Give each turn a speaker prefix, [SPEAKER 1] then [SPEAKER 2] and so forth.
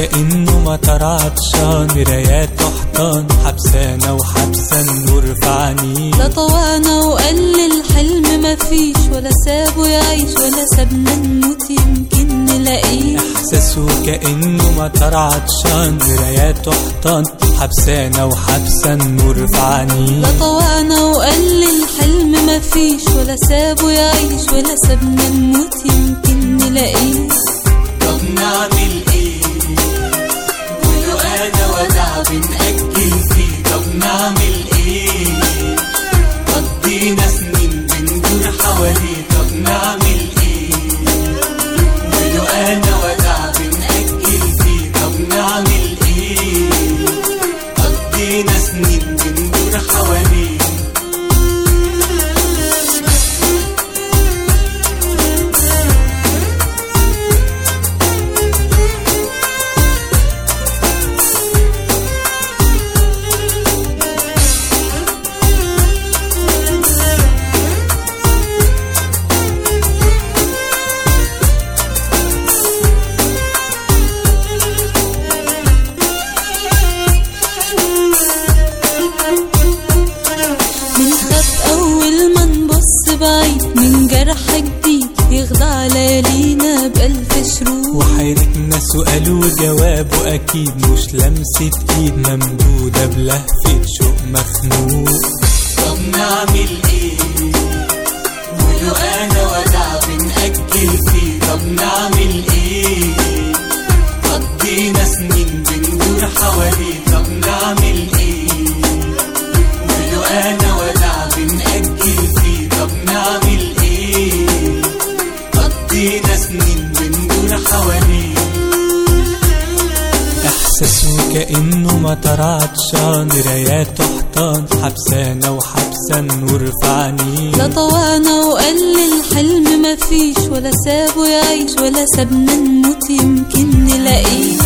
[SPEAKER 1] مطر عطشان مرايات وحيطان حبسانة وحبسة النور في عينيه
[SPEAKER 2] لا طوانا وقال الحلم مفيش ولا سابه يعيش ولا سابنا نموت يمكن نلاقيه.
[SPEAKER 1] احساسه كانه مطر عطشان مرايات وحيطان حبسانة وحبسة النور في عينيه
[SPEAKER 2] لا طوانا وقال الحلم مفيش ولا سابه يعيش ولا سابنا نموت يمكن نلاقيه.
[SPEAKER 1] طب نعمل بنأجل فيه طب نعمل
[SPEAKER 2] إيه؟ من جرح جديد يخدع ليالينا بألف شروق
[SPEAKER 1] وحيرتنا سؤال وجوابه أكيد مش لمسة إيد ممدودة بلهفة شوق مخنوق. طب نعمل إيه؟ احساسه كانه مطر عطشان مرايات وحيطان حبسانة وحبسة النور في عينيه
[SPEAKER 2] لا طوانا وقال الحلم مفيش ولا سابه يعيش ولا سابنا نموت يمكن نلاقيه.